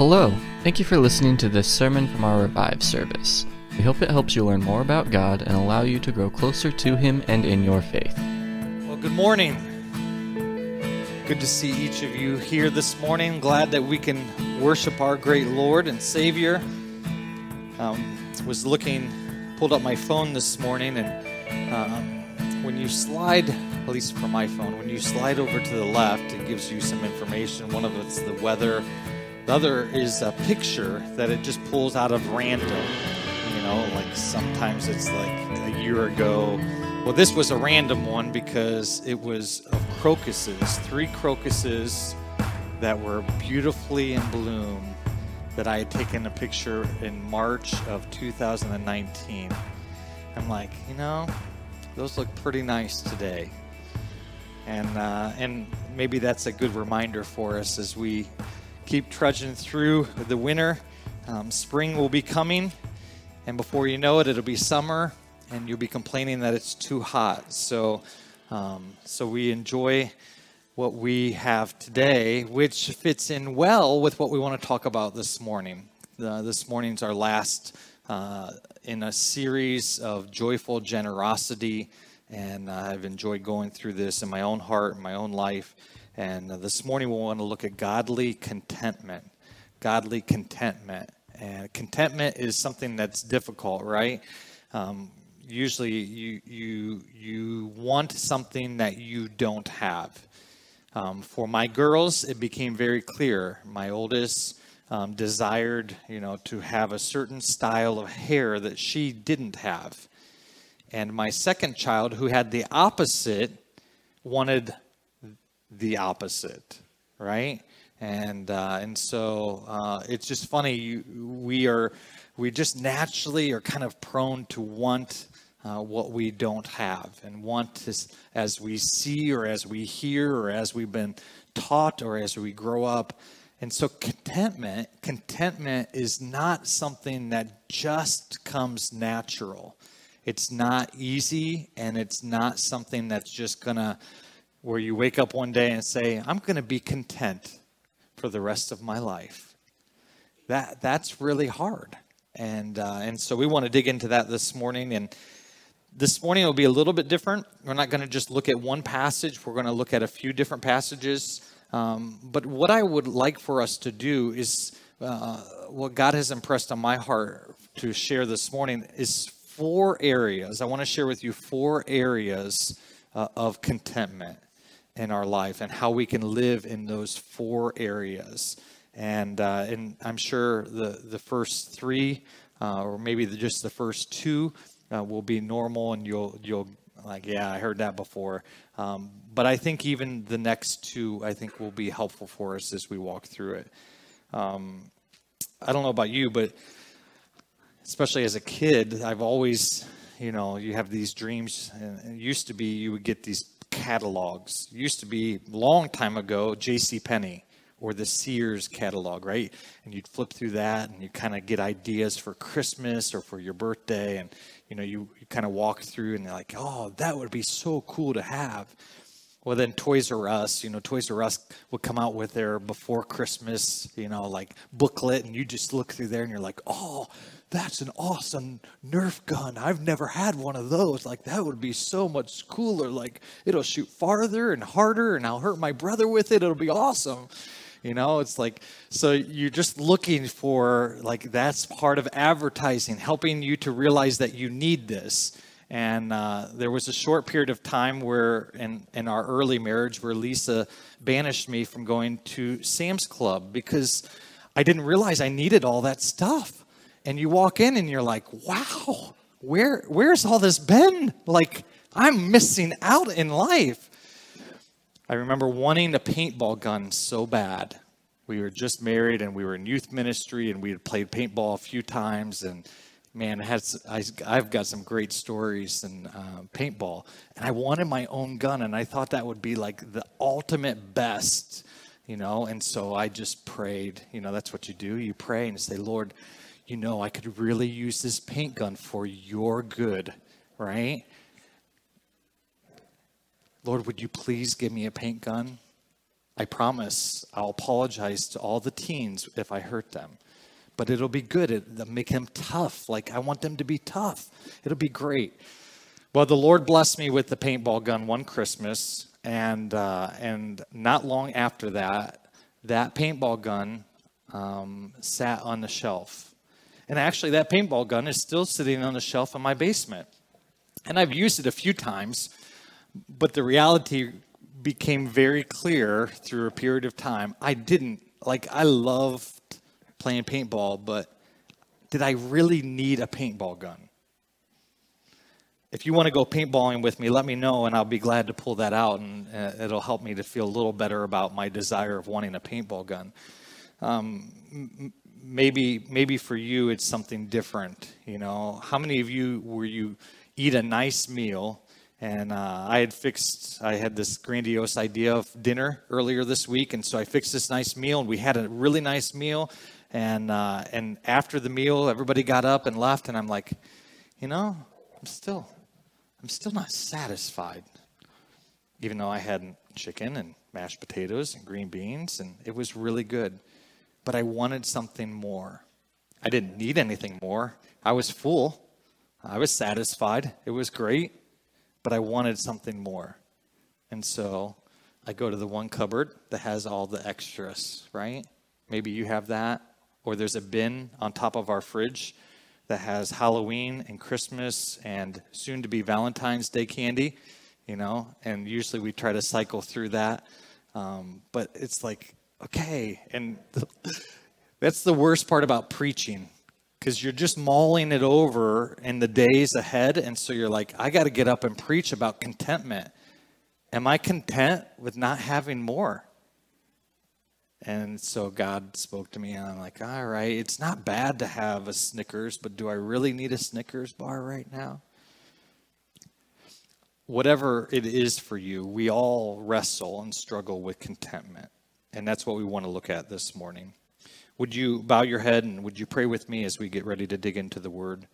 Hello, thank you for listening to this sermon from our Revive service. We hope it helps you learn more about God and allow you to grow closer to Him and in your faith. Well, good morning. Good to see each of you here this morning. Glad that we can worship our great Lord and Savior. Um, was looking, pulled up my phone this morning, and uh, when you slide, at least for my phone, when you slide over to the left, it gives you some information. One of it's the weather. The other is a picture that it just pulls out of random. You know, like sometimes it's like a year ago. Well, this was a random one because it was of crocuses, three crocuses that were beautifully in bloom that I had taken a picture in March of 2019. I'm like, you know, those look pretty nice today. And, uh, and maybe that's a good reminder for us as we keep trudging through the winter. Um, spring will be coming, and before you know it, it'll be summer, and you'll be complaining that it's too hot. So, um, so we enjoy what we have today, which fits in well with what we want to talk about this morning. Uh, this morning's our last uh, in a series of joyful generosity, and I've enjoyed going through this in my own heart, in my own life. And uh, this morning we want to look at godly contentment. Godly contentment. And contentment is something that's difficult, right? Um, usually you, you, you want something that you don't have. Um, for my girls, it became very clear. My oldest um, desired, you know, to have a certain style of hair that she didn't have. And my second child, who had the opposite, wanted the opposite, right? And uh, and so uh, it's just funny. You, we are we just naturally are kind of prone to want uh, what we don't have, and want to, as we see or as we hear or as we've been taught or as we grow up. And so contentment, contentment is not something that just comes natural. It's not easy, and it's not something that's just gonna where you wake up one day and say, I'm going to be content for the rest of my life. That, that's really hard. And, uh, and so we want to dig into that this morning. And this morning will be a little bit different. We're not going to just look at one passage, we're going to look at a few different passages. Um, but what I would like for us to do is uh, what God has impressed on my heart to share this morning is four areas. I want to share with you four areas uh, of contentment in our life and how we can live in those four areas. And, uh, and I'm sure the, the first three, uh, or maybe the, just the first two, uh, will be normal and you'll, you'll like, yeah, I heard that before. Um, but I think even the next two, I think, will be helpful for us as we walk through it. Um, I don't know about you, but especially as a kid, I've always, you know, you have these dreams. And it used to be you would get these catalogs. It used to be long time ago, J.C. Penney or the Sears catalog, right? And you'd flip through that and you kind of get ideas for Christmas or for your birthday. And, you know, you, you kind of walk through and you're like, oh, that would be so cool to have. Well, then Toys R Us, you know, Toys R Us would come out with their before Christmas, you know, like booklet, and you just look through there and you're like, oh, that's an awesome Nerf gun. I've never had one of those. Like, that would be so much cooler. Like, it'll shoot farther and harder, and I'll hurt my brother with it. It'll be awesome. You know, it's like, so you're just looking for, like, that's part of advertising, helping you to realize that you need this. And uh, there was a short period of time where, in, in our early marriage, where Lisa banished me from going to Sam's Club because I didn't realize I needed all that stuff and you walk in and you're like, wow, where where's all this been? Like, I'm missing out in life. I remember wanting a paintball gun so bad. We were just married and we were in youth ministry and we had played paintball a few times and man, has, I, have got some great stories in uh, paintball. And I wanted my own gun, and I thought that would be like the ultimate best, you know. And so I just prayed. You know, that's what you do. You pray and say, Lord, you know, I could really use this paint gun for your good, right? Lord, would you please give me a paint gun? I promise I'll apologize to all the teens if I hurt them. But it'll be good. It'll make them tough. Like I want them to be tough. It'll be great. Well, the Lord blessed me with the paintball gun one Christmas, and uh, and not long after that, that paintball gun um, sat on the shelf. And actually, that paintball gun is still sitting on the shelf in my basement. And I've used it a few times, but the reality became very clear through a period of time. I didn't, like, I loved playing paintball, but did I really need a paintball gun? If you want to go paintballing with me, let me know, and I'll be glad to pull that out, and uh, it'll help me to feel a little better about my desire of wanting a paintball gun. Um, maybe, maybe for you, it's something different. You know, how many of you were you eat a nice meal? And uh, I had fixed, I had this grandiose idea of dinner earlier this week. And so I fixed this nice meal, and we had a really nice meal. And, uh, and after the meal, everybody got up and left. And I'm like, you know, I'm still, I'm still not satisfied. Even though I had chicken and mashed potatoes and green beans, and it was really good. But I wanted something more. I didn't need anything more. I was full. I was satisfied. It was great but I wanted something more. And so I go to the one cupboard that has all the extras, right? Maybe you have that. Or there's a bin on top of our fridge that has Halloween and Christmas and soon to be Valentine's Day candy, you know, and usually we try to cycle through that. Um, but it's like, okay. And that's the worst part about preaching because you're just mulling it over in the days ahead. And so you're like, I got to get up and preach about contentment. Am I content with not having more? And so God spoke to me, and I'm like, all right, it's not bad to have a Snickers, but do I really need a Snickers bar right now? Whatever it is for you, we all wrestle and struggle with contentment. And that's what we want to look at this morning. Would you bow your head and would you pray with me as we get ready to dig into the word?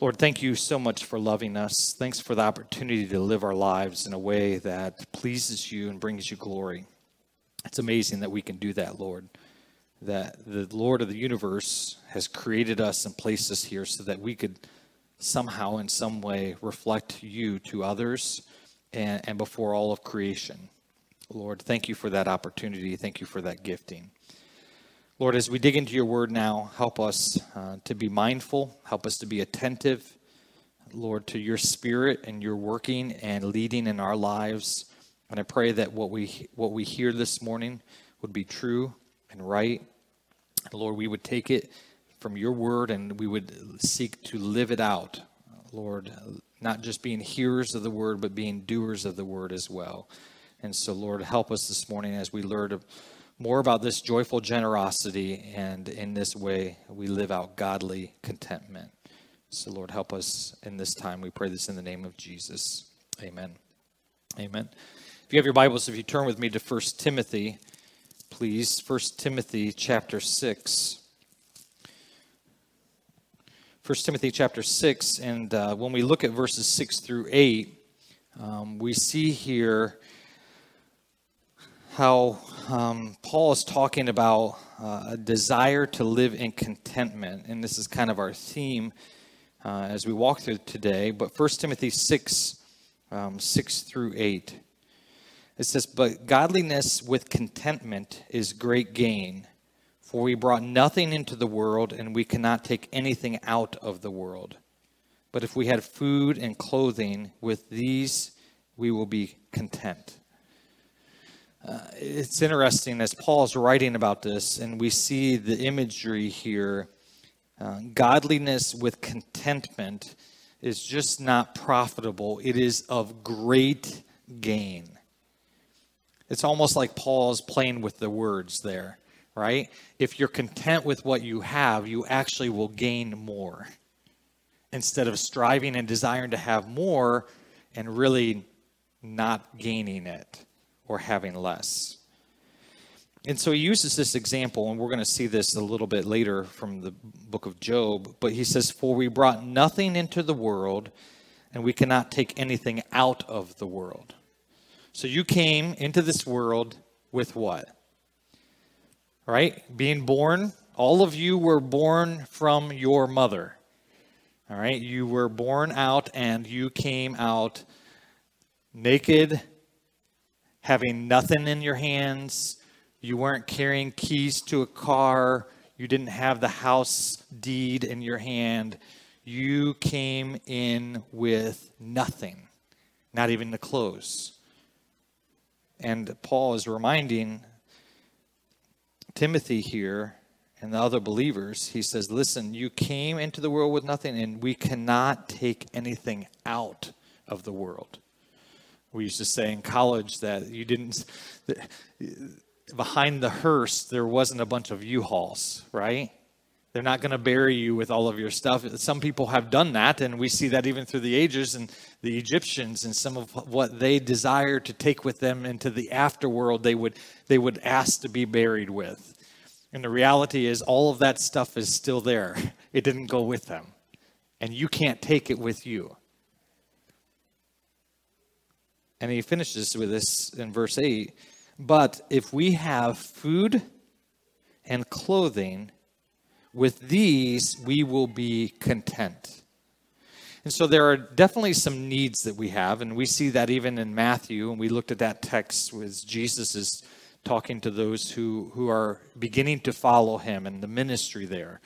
Lord, thank you so much for loving us. Thanks for the opportunity to live our lives in a way that pleases you and brings you glory. It's amazing that we can do that, Lord. That the Lord of the universe has created us and placed us here so that we could somehow, in some way, reflect you to others and, and before all of creation. Lord, thank you for that opportunity. Thank you for that gifting. Lord, as we dig into your word now, help us uh, to be mindful, help us to be attentive, Lord, to your spirit and your working and leading in our lives. And I pray that what we what we hear this morning would be true and right. Lord, we would take it from your word and we would seek to live it out. Lord, not just being hearers of the word, but being doers of the word as well. And so, Lord, help us this morning as we learn more about this joyful generosity, and in this way, we live out godly contentment. So, Lord, help us in this time. We pray this in the name of Jesus. Amen. Amen. If you have your Bibles, if you turn with me to 1 Timothy, please. 1 Timothy chapter 6. 1 Timothy chapter 6, and uh, when we look at verses 6 through 8, um, we see here how um, Paul is talking about uh, a desire to live in contentment. And this is kind of our theme uh, as we walk through today. But 1 Timothy 6, um, 6 through 8. It says, But godliness with contentment is great gain, for we brought nothing into the world, and we cannot take anything out of the world. But if we had food and clothing, with these we will be content. Uh, it's interesting as Paul's writing about this, and we see the imagery here. Uh, godliness with contentment is just not profitable, it is of great gain. It's almost like Paul's playing with the words there, right? If you're content with what you have, you actually will gain more. Instead of striving and desiring to have more and really not gaining it or having less. And so he uses this example, and we're going to see this a little bit later from the book of Job. But he says, For we brought nothing into the world, and we cannot take anything out of the world. So you came into this world with what? Right? Being born, all of you were born from your mother. All right? You were born out and you came out naked, having nothing in your hands. You weren't carrying keys to a car. You didn't have the house deed in your hand. You came in with nothing, not even the clothes. And Paul is reminding Timothy here and the other believers, he says, Listen, you came into the world with nothing, and we cannot take anything out of the world. We used to say in college that you didn't, behind the hearse, there wasn't a bunch of U Hauls, right? They're not going to bury you with all of your stuff. Some people have done that, and we see that even through the ages and the Egyptians and some of what they desire to take with them into the afterworld, they would, they would ask to be buried with. And the reality is, all of that stuff is still there. It didn't go with them. And you can't take it with you. And he finishes with this in verse 8 But if we have food and clothing, with these we will be content. And so there are definitely some needs that we have, and we see that even in Matthew, and we looked at that text with Jesus is talking to those who, who are beginning to follow him and the ministry there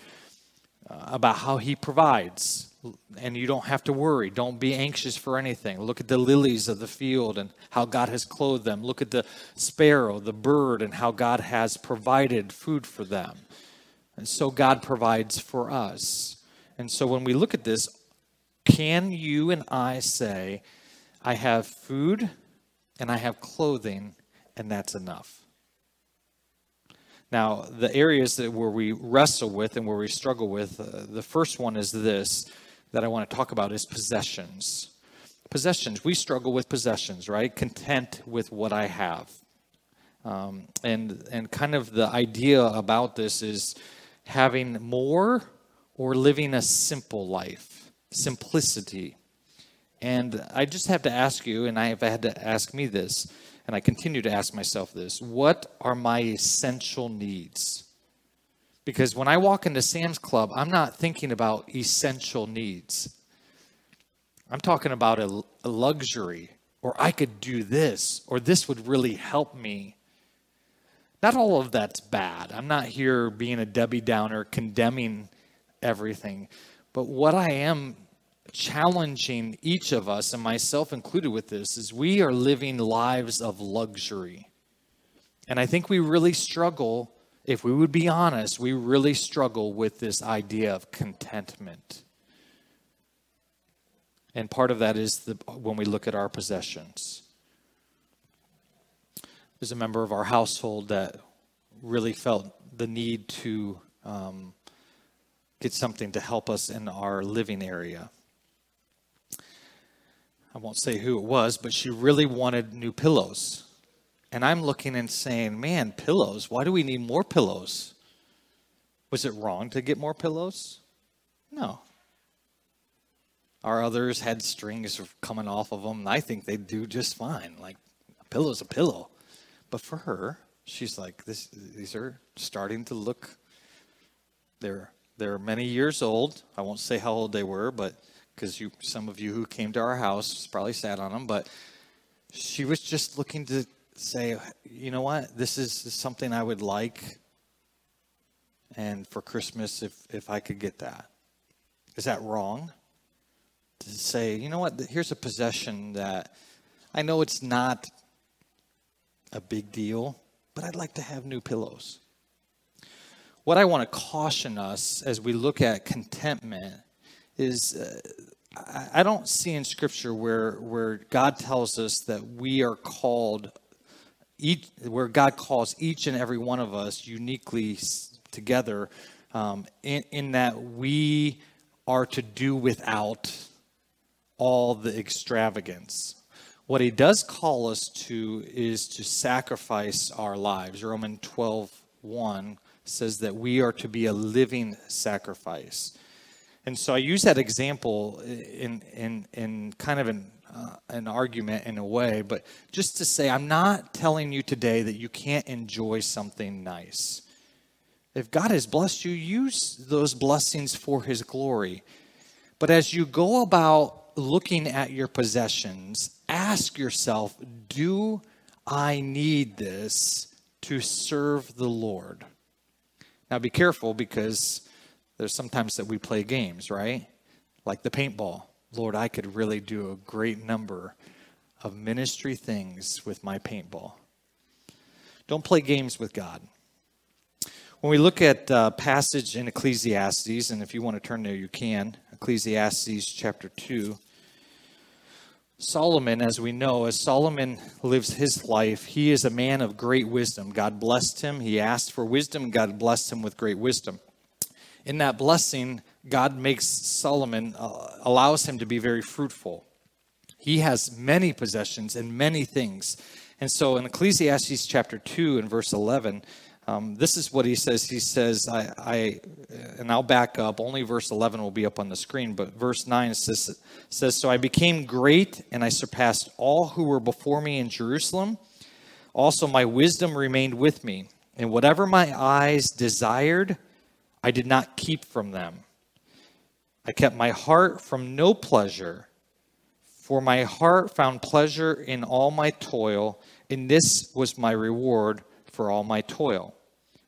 uh, about how he provides. And you don't have to worry. Don't be anxious for anything. Look at the lilies of the field and how God has clothed them. Look at the sparrow, the bird, and how God has provided food for them. And so God provides for us. And so when we look at this, can you and I say, I have food and I have clothing, and that's enough? Now, the areas that where we wrestle with and where we struggle with, uh, the first one is this that I want to talk about is possessions. Possessions. We struggle with possessions, right? Content with what I have. Um, and and kind of the idea about this is having more or living a simple life, simplicity. And I just have to ask you, and I have had to ask me this and I continue to ask myself this what are my essential needs? Because when I walk into Sam's Club, I'm not thinking about essential needs. I'm talking about a, a luxury, or I could do this, or this would really help me. Not all of that's bad. I'm not here being a Debbie Downer condemning everything. But what I am challenging each of us, and myself included with this, is we are living lives of luxury. And I think we really struggle, if we would be honest, we really struggle with this idea of contentment. And part of that is the, when we look at our possessions. There's a member of our household that really felt the need to um, get something to help us in our living area. I won't say who it was, but she really wanted new pillows. And I'm looking and saying, man, pillows, why do we need more pillows? Was it wrong to get more pillows? No. Our others had strings coming off of them, I think they do just fine. Like, a pillow's a pillow. But for her, she's like, this, these are starting to look, they're, they're many years old. I won't say how old they were, but because you some of you who came to our house probably sat on them, but she was just looking to say, you know what, this is something I would like, and for Christmas, if if I could get that, is that wrong? To say, you know what, here's a possession that I know it's not a big deal, but I'd like to have new pillows. What I want to caution us as we look at contentment is uh, I don't see in Scripture where where God tells us that we are called each where God calls each and every one of us uniquely together um, in, in that we are to do without all the extravagance. What he does call us to is to sacrifice our lives. Romans 12 1 says that we are to be a living sacrifice. And so I use that example in, in, in kind of an uh, an argument in a way, but just to say, I'm not telling you today that you can't enjoy something nice. If God has blessed you, use those blessings for His glory. But as you go about looking at your possessions, ask yourself do I need this to serve the Lord? Now be careful because there's sometimes that we play games, right? Like the paintball. Lord, I could really do a great number of ministry things with my paintball. Don't play games with God. When we look at a passage in Ecclesiastes, and if you want to turn there, you can. Ecclesiastes chapter 2. Solomon, as we know, as Solomon lives his life, he is a man of great wisdom. God blessed him. He asked for wisdom, God blessed him with great wisdom. In that blessing, God makes Solomon, uh, allows him to be very fruitful. He has many possessions and many things. And so in Ecclesiastes chapter 2 and verse 11, um, this is what he says. He says, I, I, and I'll back up, only verse 11 will be up on the screen, but verse 9 says, says, So I became great and I surpassed all who were before me in Jerusalem. Also, my wisdom remained with me, and whatever my eyes desired, I did not keep from them. I kept my heart from no pleasure, for my heart found pleasure in all my toil, and this was my reward for all my toil.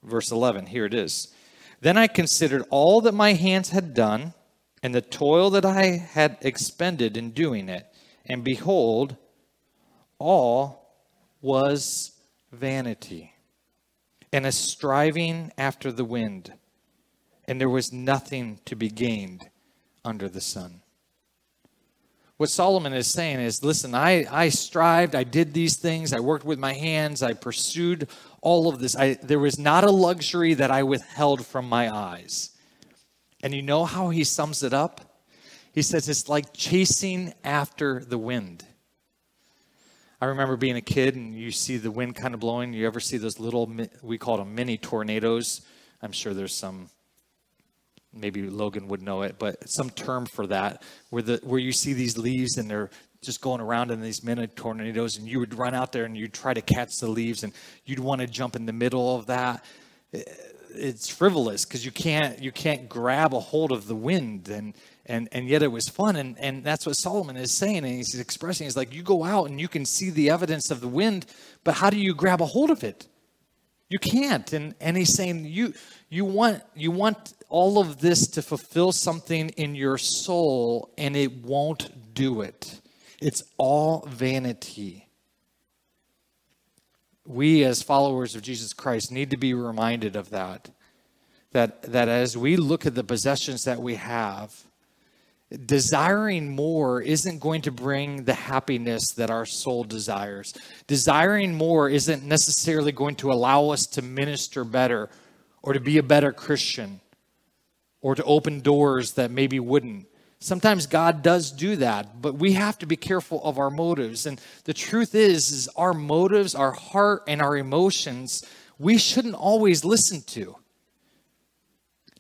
Verse 11, here it is. Then I considered all that my hands had done and the toil that I had expended in doing it, and behold, all was vanity and a striving after the wind, and there was nothing to be gained under the sun. What Solomon is saying is listen, I, I strived, I did these things, I worked with my hands, I pursued all of this. I, there was not a luxury that I withheld from my eyes. And you know how he sums it up? He says it's like chasing after the wind. I remember being a kid and you see the wind kind of blowing. You ever see those little, we call them mini tornadoes? I'm sure there's some, maybe Logan would know it, but some term for that, where, the, where you see these leaves and they're just going around in these mini tornadoes, and you would run out there and you'd try to catch the leaves, and you'd want to jump in the middle of that. It's frivolous because you can't you can't grab a hold of the wind, and and and yet it was fun, and and that's what Solomon is saying, and he's expressing. He's like, you go out and you can see the evidence of the wind, but how do you grab a hold of it? You can't, and and he's saying you you want you want all of this to fulfill something in your soul, and it won't do it. It's all vanity. We, as followers of Jesus Christ, need to be reminded of that. That, that as we look at the possessions that we have, desiring more isn't going to bring the happiness that our soul desires. Desiring more isn't necessarily going to allow us to minister better or to be a better Christian or to open doors that maybe wouldn't. Sometimes God does do that, but we have to be careful of our motives. And the truth is, is our motives, our heart, and our emotions, we shouldn't always listen to.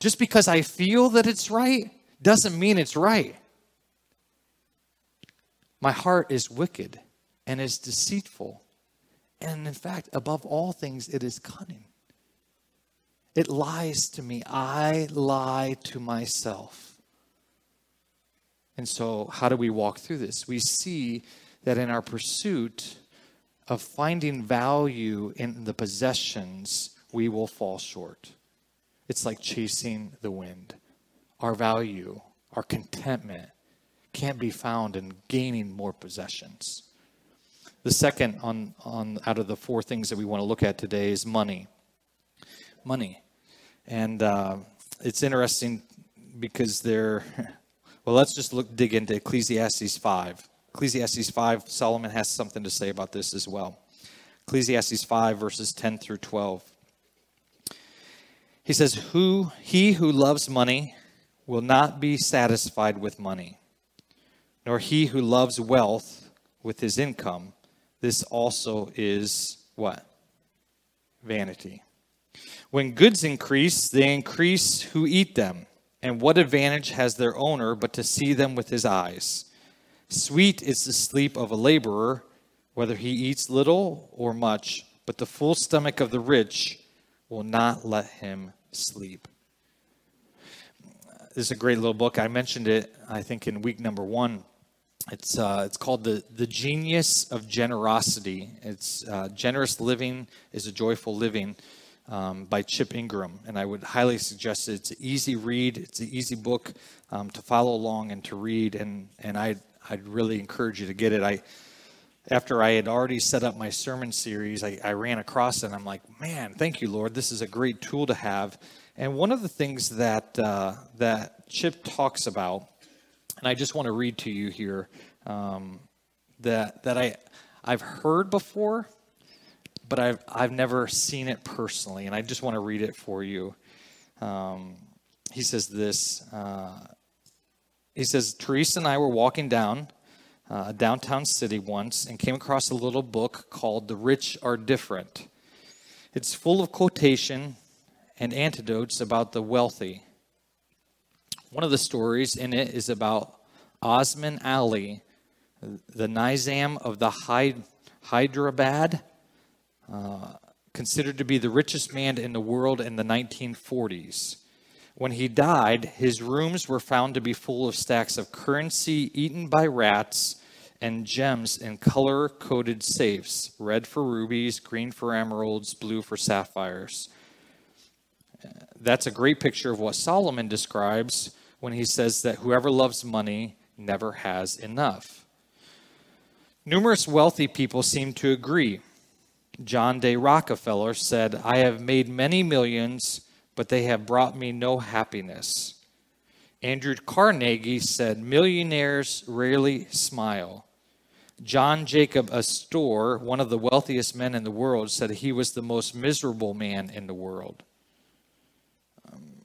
Just because I feel that it's right doesn't mean it's right. My heart is wicked and is deceitful. And in fact, above all things, it is cunning. It lies to me. I lie to myself. And so, how do we walk through this? We see that in our pursuit of finding value in the possessions, we will fall short. It's like chasing the wind. Our value, our contentment can't be found in gaining more possessions. The second on, on out of the four things that we want to look at today is money. Money. And uh, it's interesting because there well, let's just look dig into Ecclesiastes 5. Ecclesiastes 5, Solomon has something to say about this as well. Ecclesiastes 5, verses 10 through 12. He says, Who he who loves money will not be satisfied with money, nor he who loves wealth with his income. This also is what? Vanity. When goods increase, they increase who eat them. And what advantage has their owner but to see them with his eyes? Sweet is the sleep of a laborer, whether he eats little or much, but the full stomach of the rich will not let him sleep. This is a great little book. I mentioned it, I think, in week number one. It's, uh, it's called the, the Genius of Generosity. It's uh, Generous Living is a Joyful Living um, by Chip Ingram. And I would highly suggest it. It's an easy read, it's an easy book um, to follow along and to read. And, and I I'd really encourage you to get it. I after I had already set up my sermon series, I, I, ran across it and I'm like, man, thank you, Lord. This is a great tool to have. And one of the things that uh, that Chip talks about, and I just want to read to you here, um, that that I I've heard before, but I've I've never seen it personally, and I just want to read it for you. Um, he says this. Uh, he says, Teresa and I were walking down uh, a downtown city once and came across a little book called The Rich Are Different. It's full of quotation and anecdotes about the wealthy. One of the stories in it is about Osman Ali, the Nizam of the Hyderabad, uh, considered to be the richest man in the world in the 1940s. When he died, his rooms were found to be full of stacks of currency eaten by rats and gems in color coded safes red for rubies, green for emeralds, blue for sapphires. That's a great picture of what Solomon describes when he says that whoever loves money never has enough. Numerous wealthy people seem to agree. John D. Rockefeller said, I have made many millions but they have brought me no happiness. Andrew Carnegie said, Millionaires rarely smile. John Jacob Astor, one of the wealthiest men in the world, said he was the most miserable man in the world. Um,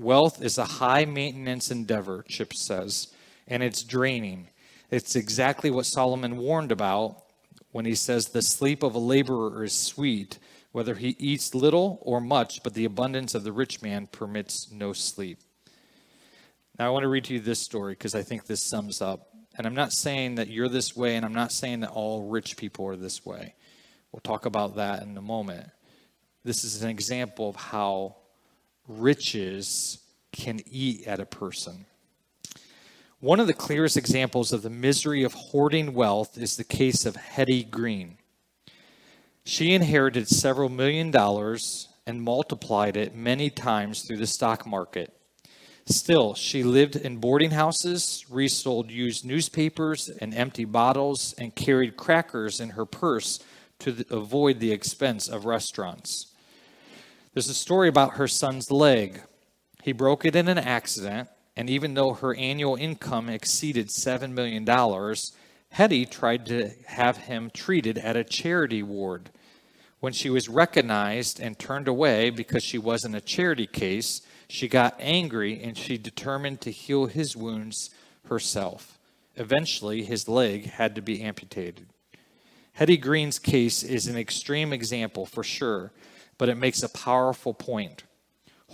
wealth is a high maintenance endeavor, Chip says, and it's draining. It's exactly what Solomon warned about when he says, The sleep of a laborer is sweet, whether he eats little or much, but the abundance of the rich man permits no sleep. Now, I want to read to you this story because I think this sums up. And I'm not saying that you're this way, and I'm not saying that all rich people are this way. We'll talk about that in a moment. This is an example of how riches can eat at a person. One of the clearest examples of the misery of hoarding wealth is the case of Hetty Green. She inherited several million dollars and multiplied it many times through the stock market. Still, she lived in boarding houses, resold used newspapers and empty bottles, and carried crackers in her purse to avoid the expense of restaurants. There's a story about her son's leg. He broke it in an accident, and even though her annual income exceeded $7 million, Hetty tried to have him treated at a charity ward. When she was recognized and turned away because she wasn't a charity case, she got angry and she determined to heal his wounds herself. Eventually, his leg had to be amputated. Hetty Green's case is an extreme example for sure, but it makes a powerful point.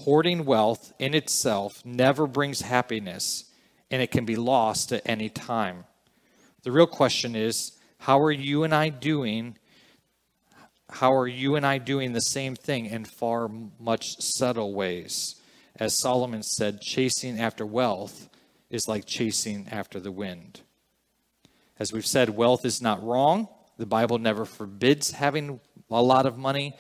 Hoarding wealth in itself never brings happiness, and it can be lost at any time. The real question is how are you and I doing? How are you and I doing the same thing in far much subtle ways? As Solomon said, chasing after wealth is like chasing after the wind. As we've said, wealth is not wrong. The Bible never forbids having a lot of money.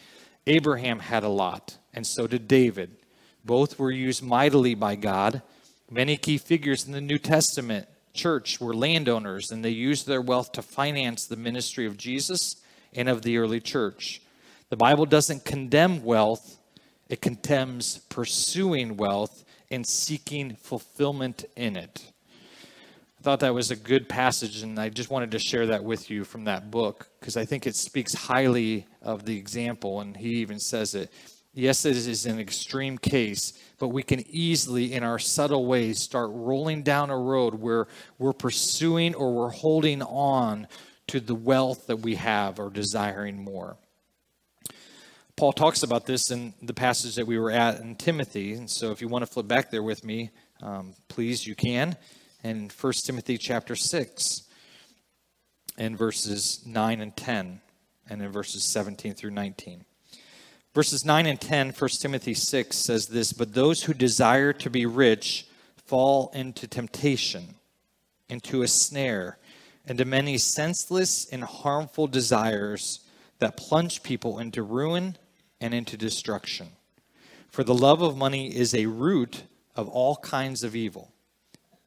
Abraham had a lot, and so did David. Both were used mightily by God. Many key figures in the New Testament church were landowners and they used their wealth to finance the ministry of Jesus and of the early church. The Bible doesn't condemn wealth, it condemns pursuing wealth and seeking fulfillment in it. I thought that was a good passage, and I just wanted to share that with you from that book because I think it speaks highly of the example, and he even says it. Yes, it is an extreme case, but we can easily, in our subtle ways, start rolling down a road where we're pursuing or we're holding on to the wealth that we have or desiring more. Paul talks about this in the passage that we were at in Timothy. And so if you want to flip back there with me, um, please, you can. in 1 Timothy chapter 6 in verses 9 and 10 and in verses 17 through 19. Verses 9 and 10, 1 Timothy 6 says this But those who desire to be rich fall into temptation, into a snare, and to many senseless and harmful desires that plunge people into ruin and into destruction. For the love of money is a root of all kinds of evil.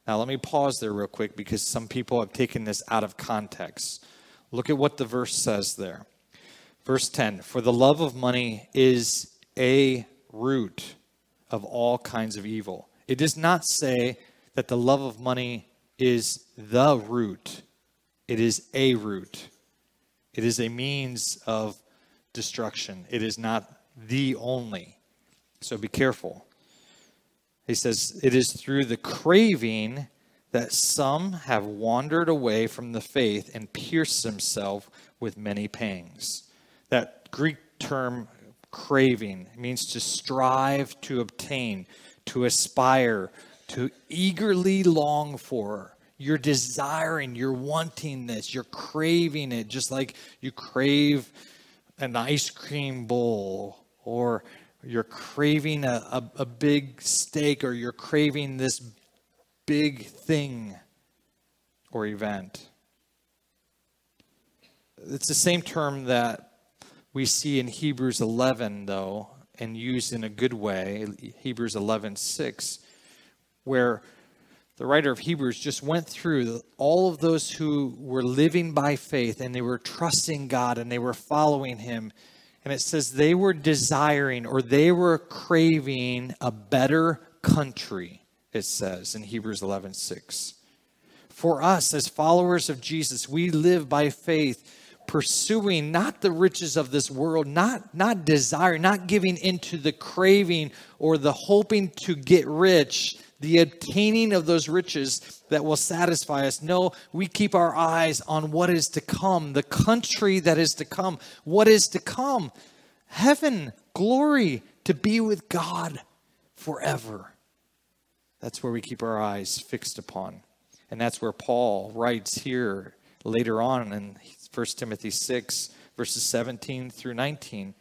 Now, let me pause there real quick because some people have taken this out of context. Look at what the verse says there. Verse 10 For the love of money is a root of all kinds of evil. It does not say that the love of money is the root, it is a root. It is a means of destruction. It is not the only. So be careful. He says, It is through the craving that some have wandered away from the faith and pierced themselves with many pangs. That Greek term craving means to strive to obtain, to aspire, to eagerly long for. You're desiring, you're wanting this, you're craving it, just like you crave an ice cream bowl or you're craving a, a, a, big steak or you're craving this big thing or event. It's the same term that we see in Hebrews 11, though, and used in a good way, Hebrews 11 6, where the writer of Hebrews just went through all of those who were living by faith and they were trusting God and they were following Him and it says they were desiring or they were craving a better country, it says in Hebrews 11 6. For us, as followers of Jesus, we live by faith, pursuing not the riches of this world, not, not desire, not giving into the craving or the hoping to get rich, the obtaining of those riches that will satisfy us. No, we keep our eyes on what is to come, the country that is to come. What is to come? Heaven, glory, to be with God forever. That's where we keep our eyes fixed upon. And that's where Paul writes here later on in 1 Timothy 6, verses 17 through 19.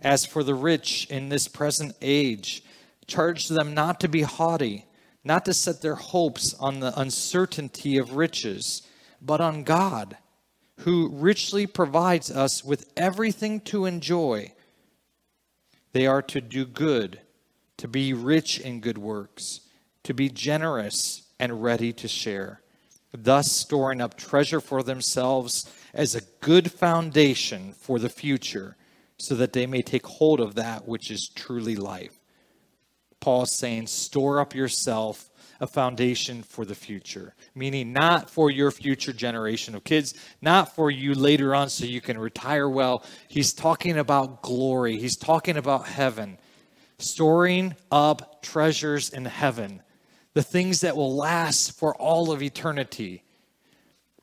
As for the rich in this present age, charge them not to be haughty, not to set their hopes on the uncertainty of riches, but on God, who richly provides us with everything to enjoy. They are to do good, to be rich in good works, to be generous and ready to share, thus storing up treasure for themselves as a good foundation for the future, so that they may take hold of that which is truly life. Paul's saying, store up yourself a foundation for the future, meaning not for your future generation of kids, not for you later on so you can retire well. He's talking about glory, he's talking about heaven, storing up treasures in heaven, the things that will last for all of eternity.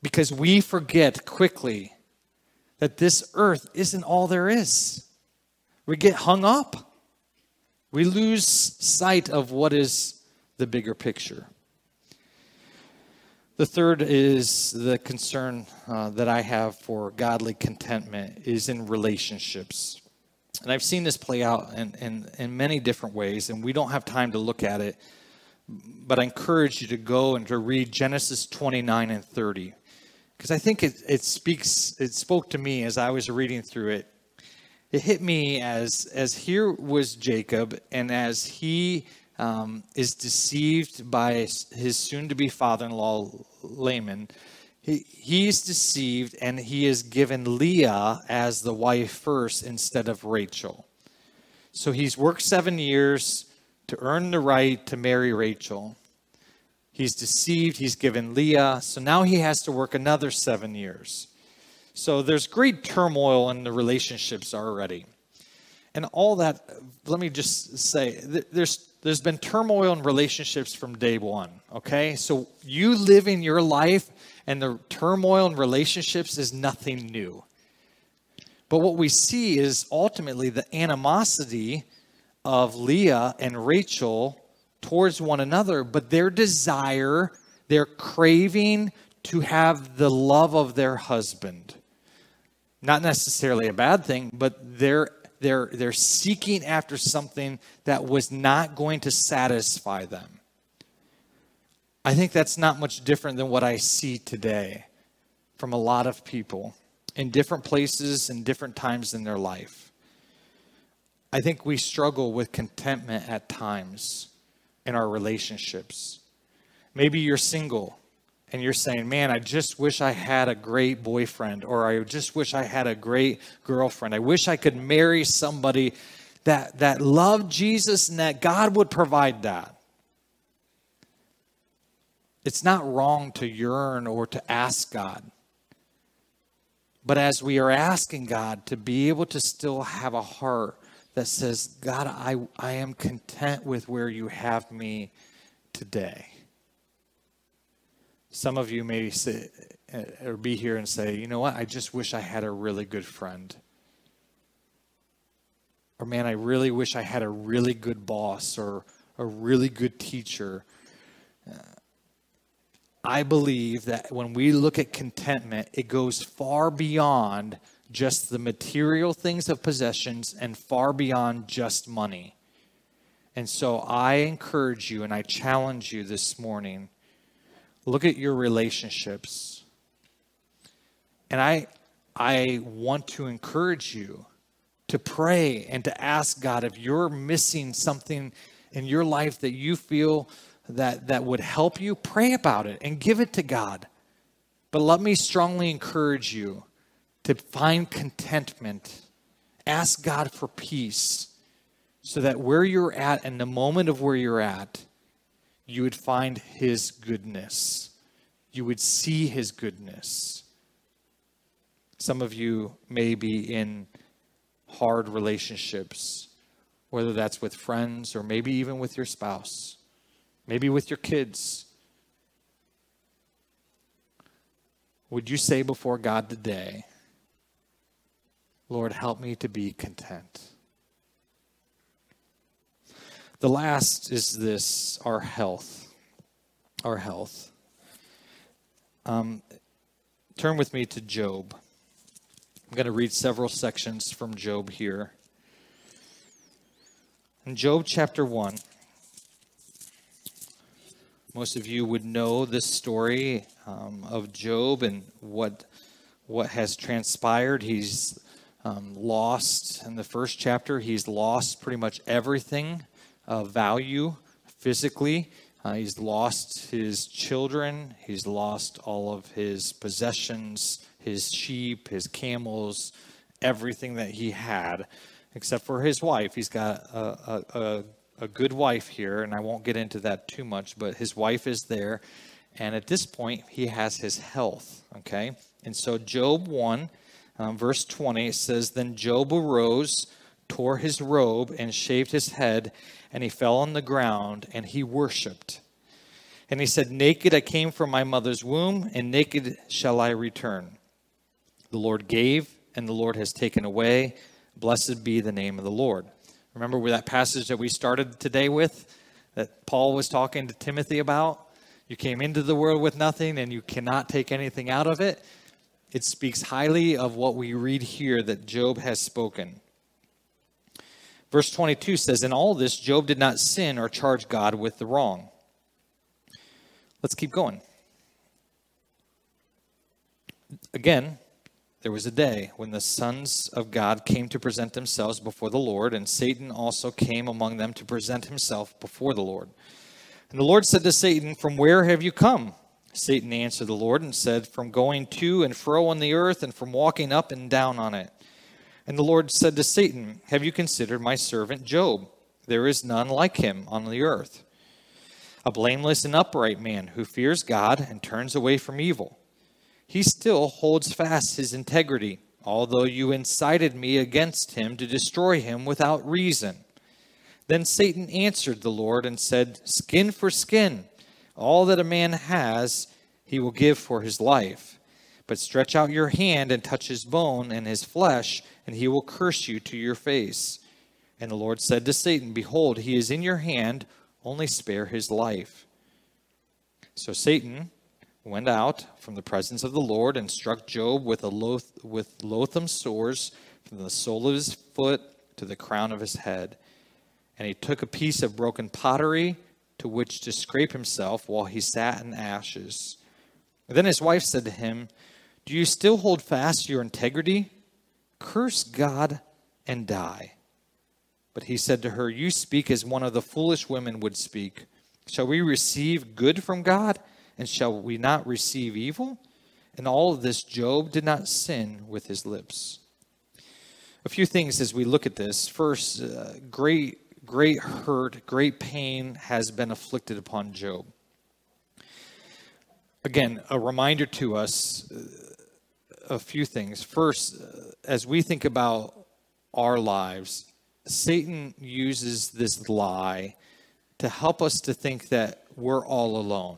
Because we forget quickly that this earth isn't all there is. We get hung up we lose sight of what is the bigger picture. The third is the concern uh, that I have for godly contentment is in relationships. And I've seen this play out in, in, in many different ways, and we don't have time to look at it. But I encourage you to go and to read Genesis 29 and 30. Because I think it, it speaks, it spoke to me as I was reading through it it hit me as as here was Jacob, and as he um, is deceived by his soon-to-be father-in-law Laban. He, he's deceived, and he is given Leah as the wife first instead of Rachel. So he's worked seven years to earn the right to marry Rachel. He's deceived. He's given Leah. So now he has to work another seven years. So there's great turmoil in the relationships already. And all that, let me just say, there's there's been turmoil in relationships from day one. Okay, so you living your life and the turmoil in relationships is nothing new. But what we see is ultimately the animosity of Leah and Rachel towards one another, but their desire They're craving to have the love of their husband. Not necessarily a bad thing, but they're they're they're seeking after something that was not going to satisfy them. I think that's not much different than what I see today from a lot of people in different places and different times in their life. I think we struggle with contentment at times in our relationships. Maybe you're single and you're saying, Man, I just wish I had a great boyfriend, or I just wish I had a great girlfriend. I wish I could marry somebody that, that loved Jesus and that God would provide that. It's not wrong to yearn or to ask God. But as we are asking God to be able to still have a heart that says, God, I, I am content with where you have me today. Some of you may say, uh, or be here and say, you know what, I just wish I had a really good friend. Or man, I really wish I had a really good boss or a really good teacher. Uh, I believe that when we look at contentment, it goes far beyond just the material things of possessions and far beyond just money. And so I encourage you and I challenge you this morning look at your relationships. And I I want to encourage you to pray and to ask God if you're missing something in your life that you feel that, that would help you, pray about it and give it to God. But let me strongly encourage you to find contentment. Ask God for peace so that where you're at and the moment of where you're at, you would find His goodness. You would see His goodness. Some of you may be in hard relationships, whether that's with friends or maybe even with your spouse maybe with your kids. Would you say before God today, Lord, help me to be content? The last is this our health. Our health. Um, turn with me to Job. I'm going to read several sections from Job here. In Job chapter 1, most of you would know this story um, of Job and what what has transpired. He's um, lost in the first chapter. He's lost pretty much everything of value physically. Uh, he's lost his children. He's lost all of his possessions, his sheep, his camels, everything that he had, except for his wife. He's got a, a, a a good wife here, and I won't get into that too much, but his wife is there. And at this point, he has his health, okay? And so, Job 1, um, verse 20, says Then Job arose, tore his robe, and shaved his head, and he fell on the ground, and he worshiped. And he said, Naked I came from my mother's womb, and naked shall I return. The Lord gave, and the Lord has taken away. Blessed be the name of the Lord. Remember where that passage that we started today with, that Paul was talking to Timothy about? You came into the world with nothing and you cannot take anything out of it. It speaks highly of what we read here that Job has spoken. Verse 22 says, In all this, Job did not sin or charge God with the wrong. Let's keep going. Again, there was a day when the sons of God came to present themselves before the Lord, and Satan also came among them to present himself before the Lord. And the Lord said to Satan, From where have you come? Satan answered the Lord and said, From going to and fro on the earth, and from walking up and down on it. And the Lord said to Satan, Have you considered my servant Job? There is none like him on the earth, a blameless and upright man who fears God and turns away from evil he still holds fast his integrity, although you incited me against him to destroy him without reason. Then Satan answered the Lord and said, Skin for skin, all that a man has, he will give for his life. But stretch out your hand and touch his bone and his flesh, and he will curse you to your face. And the Lord said to Satan, Behold, he is in your hand, only spare his life. So Satan went out from the presence of the Lord and struck Job with a loath, with loathsome sores from the sole of his foot to the crown of his head. And he took a piece of broken pottery which to scrape himself while he sat in ashes. then his wife said to him, Do you still hold fast your integrity? Curse God and die. But he said to her, You speak as one of the foolish women would speak. Shall we receive good from God, and shall we not receive evil? And all of this, Job did not sin with his lips. A few things as we look at this. First, uh, great great hurt, great pain has been afflicted upon Job. Again, a reminder to us uh, a few things. First, uh, as we think about our lives, Satan uses this lie to help us to think that we're all alone,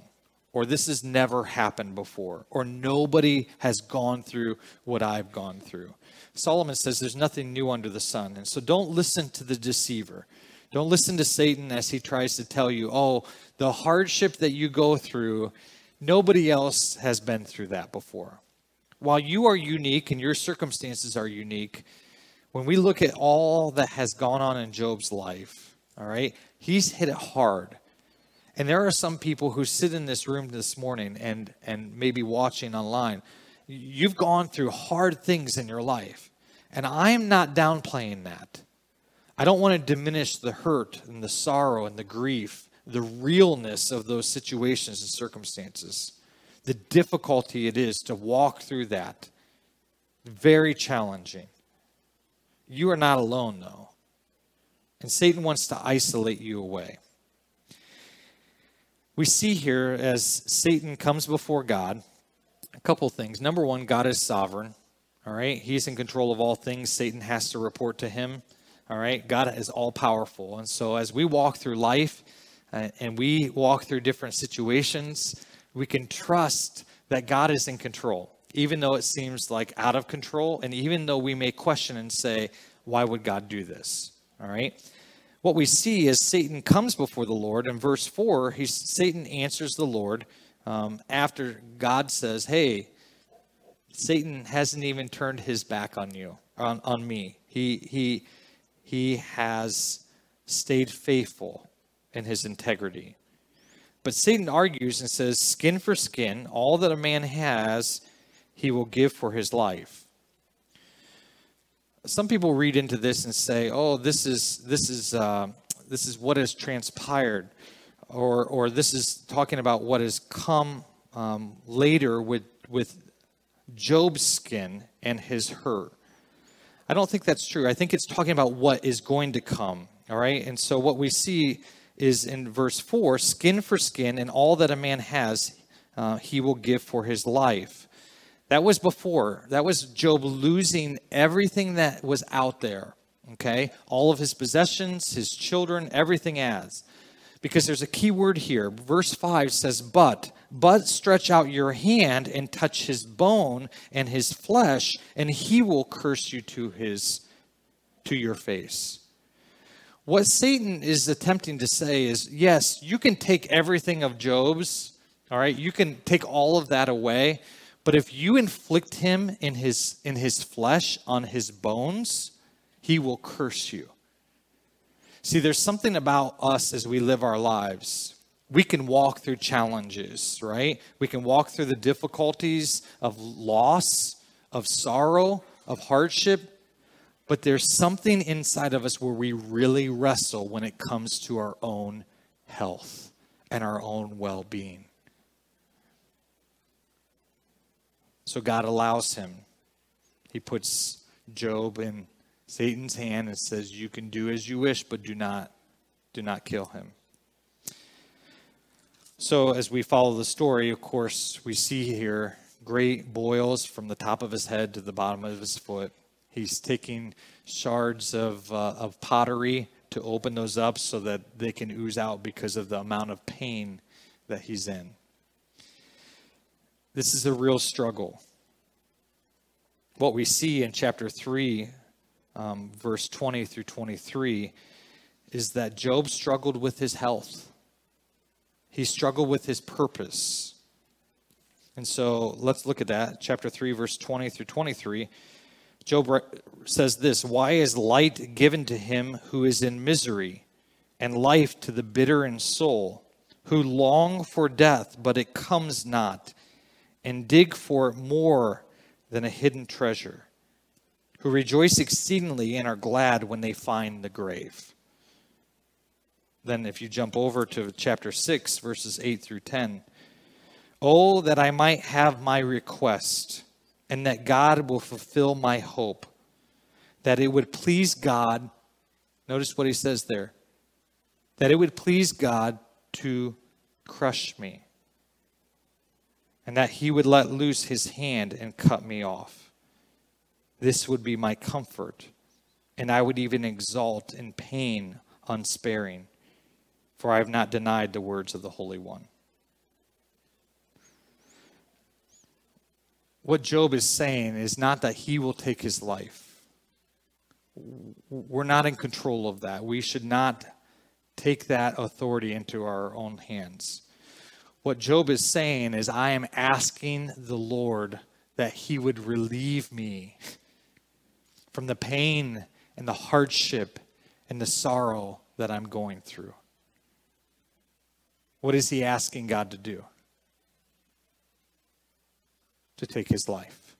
or this has never happened before, or nobody has gone through what I've gone through. Solomon says there's nothing new under the sun. And so don't listen to the deceiver. Don't listen to Satan as he tries to tell you, oh, the hardship that you go through, nobody else has been through that before. While you are unique and your circumstances are unique, when we look at all that has gone on in Job's life, all right, he's hit it hard. And there are some people who sit in this room this morning and, and maybe watching online. You've gone through hard things in your life. And I am not downplaying that. I don't want to diminish the hurt and the sorrow and the grief, the realness of those situations and circumstances, the difficulty it is to walk through that. Very challenging. You are not alone, though. And Satan wants to isolate you away. We see here as Satan comes before God a couple things. Number one, God is sovereign. All right, He's in control of all things. Satan has to report to Him. All right, God is all powerful. And so as we walk through life uh, and we walk through different situations, we can trust that God is in control, even though it seems like out of control. And even though we may question and say, why would God do this? All right. What we see is Satan comes before the Lord. In verse 4, he's, Satan answers the Lord um, after God says, Hey, Satan hasn't even turned his back on you, on, on me. He, he, he has stayed faithful in his integrity. But Satan argues and says, skin for skin, all that a man has, he will give for his life. Some people read into this and say, "Oh, this is this is uh, this is what has transpired," or or this is talking about what has come um, later with with Job's skin and his hurt. I don't think that's true. I think it's talking about what is going to come. All right. And so what we see is in verse 4 skin for skin, and all that a man has, uh, he will give for his life. That was before. That was Job losing everything that was out there. Okay. All of his possessions, his children, everything as because there's a key word here. Verse 5 says, But, but stretch out your hand and touch his bone and his flesh, and he will curse you to his to your face. What Satan is attempting to say is, yes, you can take everything of Job's, all right, you can take all of that away, but if you inflict him in his in his flesh on his bones, he will curse you. See, there's something about us as we live our lives. We can walk through challenges, right? We can walk through the difficulties of loss, of sorrow, of hardship, but there's something inside of us where we really wrestle when it comes to our own health and our own well being. So God allows him. He puts Job in Satan's hand and says, You can do as you wish, but do not, do not kill him. So, as we follow the story, of course, we see here great boils from the top of his head to the bottom of his foot. He's taking shards of, uh, of pottery to open those up so that they can ooze out because of the amount of pain that he's in. This is a real struggle. What we see in chapter 3 um, verse 20 through 23, is that Job struggled with his health. He struggled with his purpose. And so let's look at that. Chapter 3, verse 20 through 23. Job says this Why is light given to him who is in misery, and life to the bitter in soul, who long for death, but it comes not, and dig for it more than a hidden treasure, who rejoice exceedingly and are glad when they find the grave? Then, if you jump over to chapter 6, verses 8 through 10, Oh, that I might have my request, and that God will fulfill my hope, that it would please God. Notice what he says there that it would please God to crush me, and that he would let loose his hand and cut me off. This would be my comfort, and I would even exult in pain unsparing, for I have not denied the words of the Holy One. what Job is saying is not that he will take his life. We're not in control of that. We should not take that authority into our own hands. What Job is saying is, I am asking the Lord that he would relieve me from the pain and the hardship and the sorrow that I'm going through. What is he asking God to do? to take his life.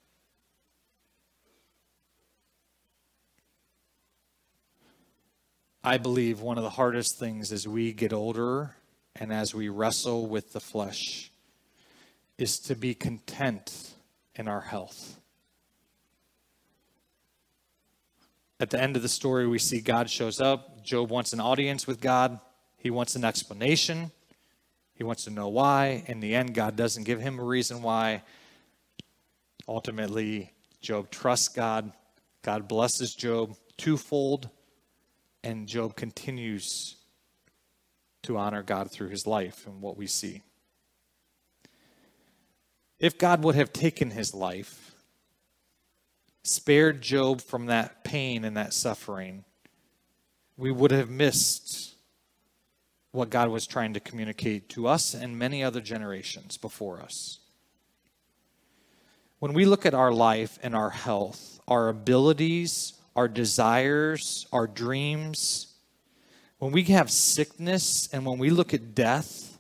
I believe one of the hardest things as we get older and as we wrestle with the flesh is to be content in our health. At the end of the story, we see God shows up. Job wants an audience with God, he wants an explanation. He wants to know why. In the end, God doesn't give him a reason why. Ultimately, Job trusts God. God blesses Job twofold, and Job continues to honor God through his life and what we see. If God would have taken his life, spared Job from that pain and that suffering, we would have missed what God was trying to communicate to us and many other generations before us. When we look at our life and our health, our abilities, our desires, our dreams, when we have sickness and when we look at death,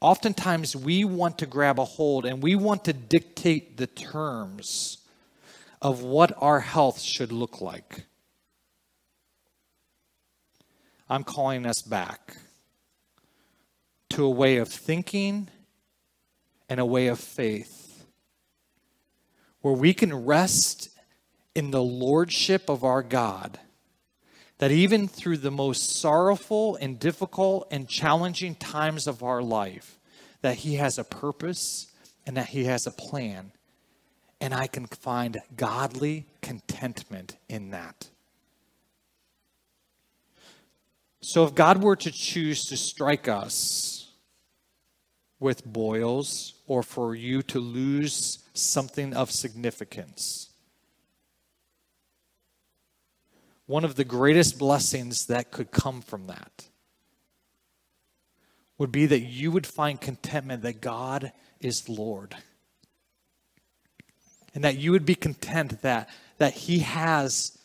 oftentimes we want to grab a hold and we want to dictate the terms of what our health should look like. I'm calling us back to a way of thinking and a way of faith where we can rest in the lordship of our God. That even through the most sorrowful and difficult and challenging times of our life, that He has a purpose and that He has a plan. And I can find godly contentment in that. So, if God were to choose to strike us with boils or for you to lose something of significance. One of the greatest blessings that could come from that would be that you would find contentment that God is Lord. And that you would be content that, that He has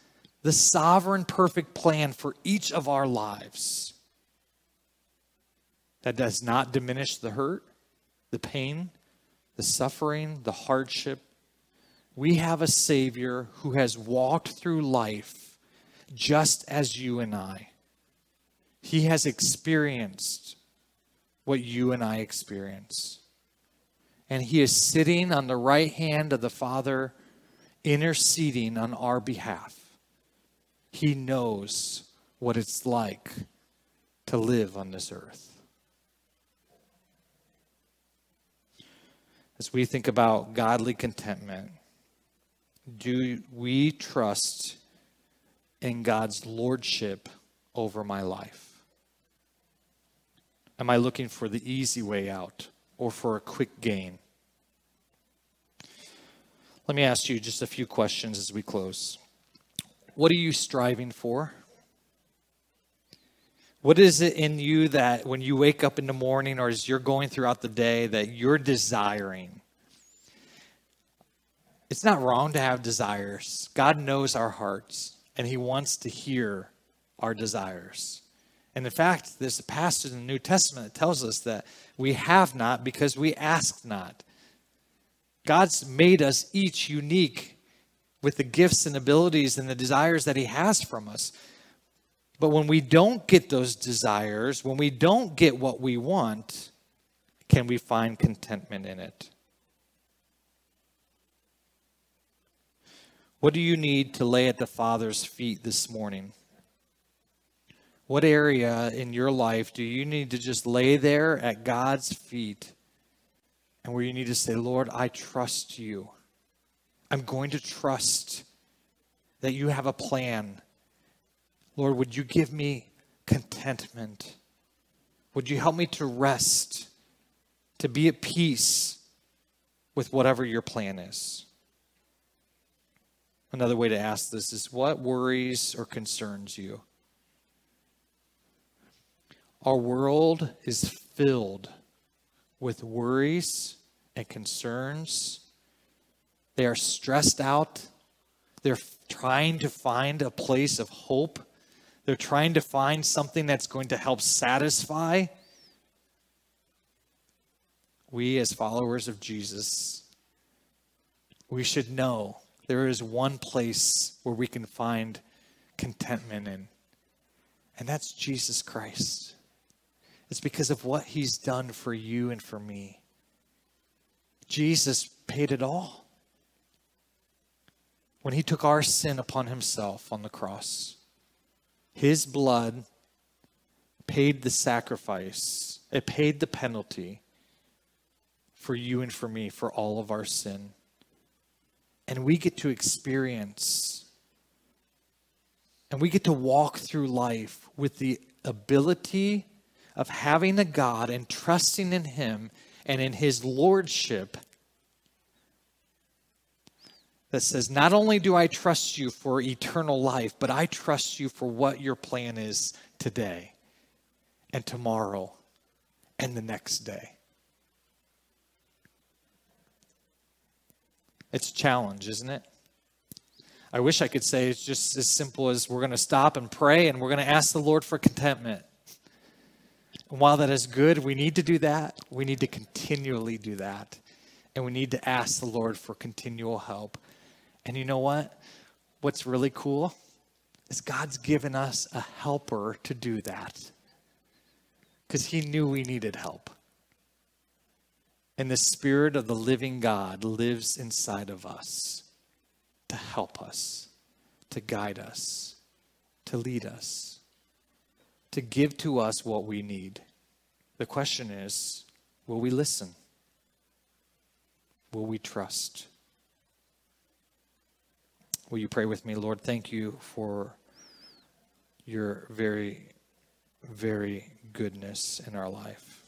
the sovereign, perfect plan for each of our lives. That does not diminish the hurt, the pain, the suffering, the hardship. We have a Savior who has walked through life just as you and I. He has experienced what you and I experience. And He is sitting on the right hand of the Father, interceding on our behalf. He knows what it's like to live on this earth. as we think about godly contentment, do we trust in God's lordship over my life? Am I looking for the easy way out or for a quick gain? Let me ask you just a few questions as we close. What are you striving for? What is it in you that when you wake up in the morning or as you're going throughout the day that you're desiring? It's not wrong to have desires. God knows our hearts and He wants to hear our desires. And in fact, there's a passage in the New Testament that tells us that we have not because we ask not. God's made us each unique with the gifts and abilities and the desires that He has from us. But when we don't get those desires, when we don't get what we want, can we find contentment in it? What do you need to lay at the Father's feet this morning? What area in your life do you need to just lay there at God's feet and where you need to say, Lord, I trust you. I'm going to trust that you have a plan Lord, would you give me contentment? Would you help me to rest, to be at peace with whatever your plan is? Another way to ask this is what worries or concerns you? Our world is filled with worries and concerns. They are stressed out. They're trying to find a place of hope they're trying to find something that's going to help satisfy. We, as followers of Jesus, we should know there is one place where we can find contentment in, and that's Jesus Christ. It's because of what he's done for you and for me. Jesus paid it all. When he took our sin upon himself on the cross, his blood paid the sacrifice, it paid the penalty for you and for me for all of our sin. And we get to experience and we get to walk through life with the ability of having a God and trusting in Him and in His Lordship that says, Not only do I trust you for eternal life, but I trust you for what your plan is today and tomorrow and the next day. It's a challenge, isn't it? I wish I could say it's just as simple as we're going to stop and pray and we're going to ask the Lord for contentment. And while that is good, we need to do that. We need to continually do that. And we need to ask the Lord for continual help. And you know what? What's really cool is God's given us a helper to do that because He knew we needed help. And the Spirit of the living God lives inside of us to help us, to guide us, to lead us, to give to us what we need. The question is will we listen? Will we trust? Will you pray with me, Lord? Thank you for your very, very goodness in our life.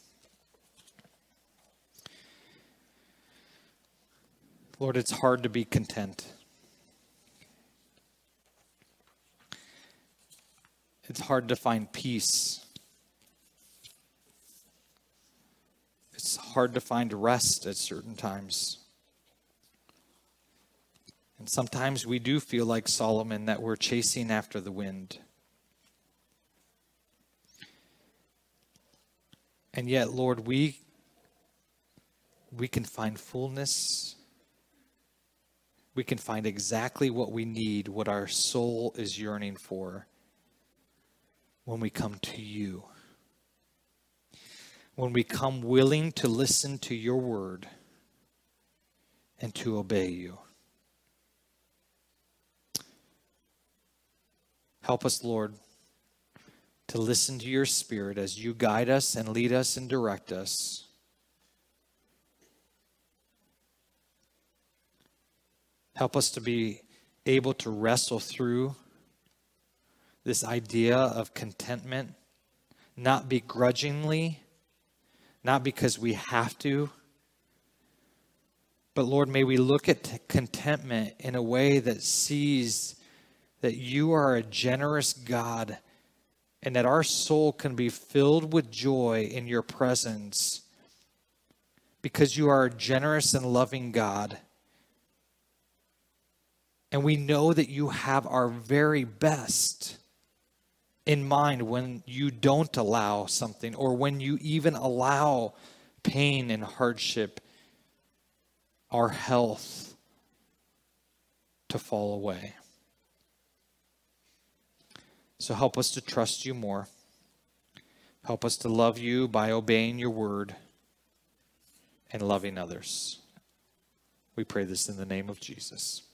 Lord, it's hard to be content. It's hard to find peace. It's hard to find rest at certain times. And sometimes we do feel like Solomon that we're chasing after the wind. And yet, Lord, we we can find fullness. We can find exactly what we need, what our soul is yearning for when we come to you. When we come willing to listen to your word and to obey you. Help us, Lord, to listen to your Spirit as you guide us and lead us and direct us. Help us to be able to wrestle through this idea of contentment, not begrudgingly, not because we have to. But Lord, may we look at contentment in a way that sees that you are a generous God and that our soul can be filled with joy in your presence because you are a generous and loving God. And we know that you have our very best in mind when you don't allow something or when you even allow pain and hardship, our health to fall away. So help us to trust you more. Help us to love you by obeying your word and loving others. We pray this in the name of Jesus.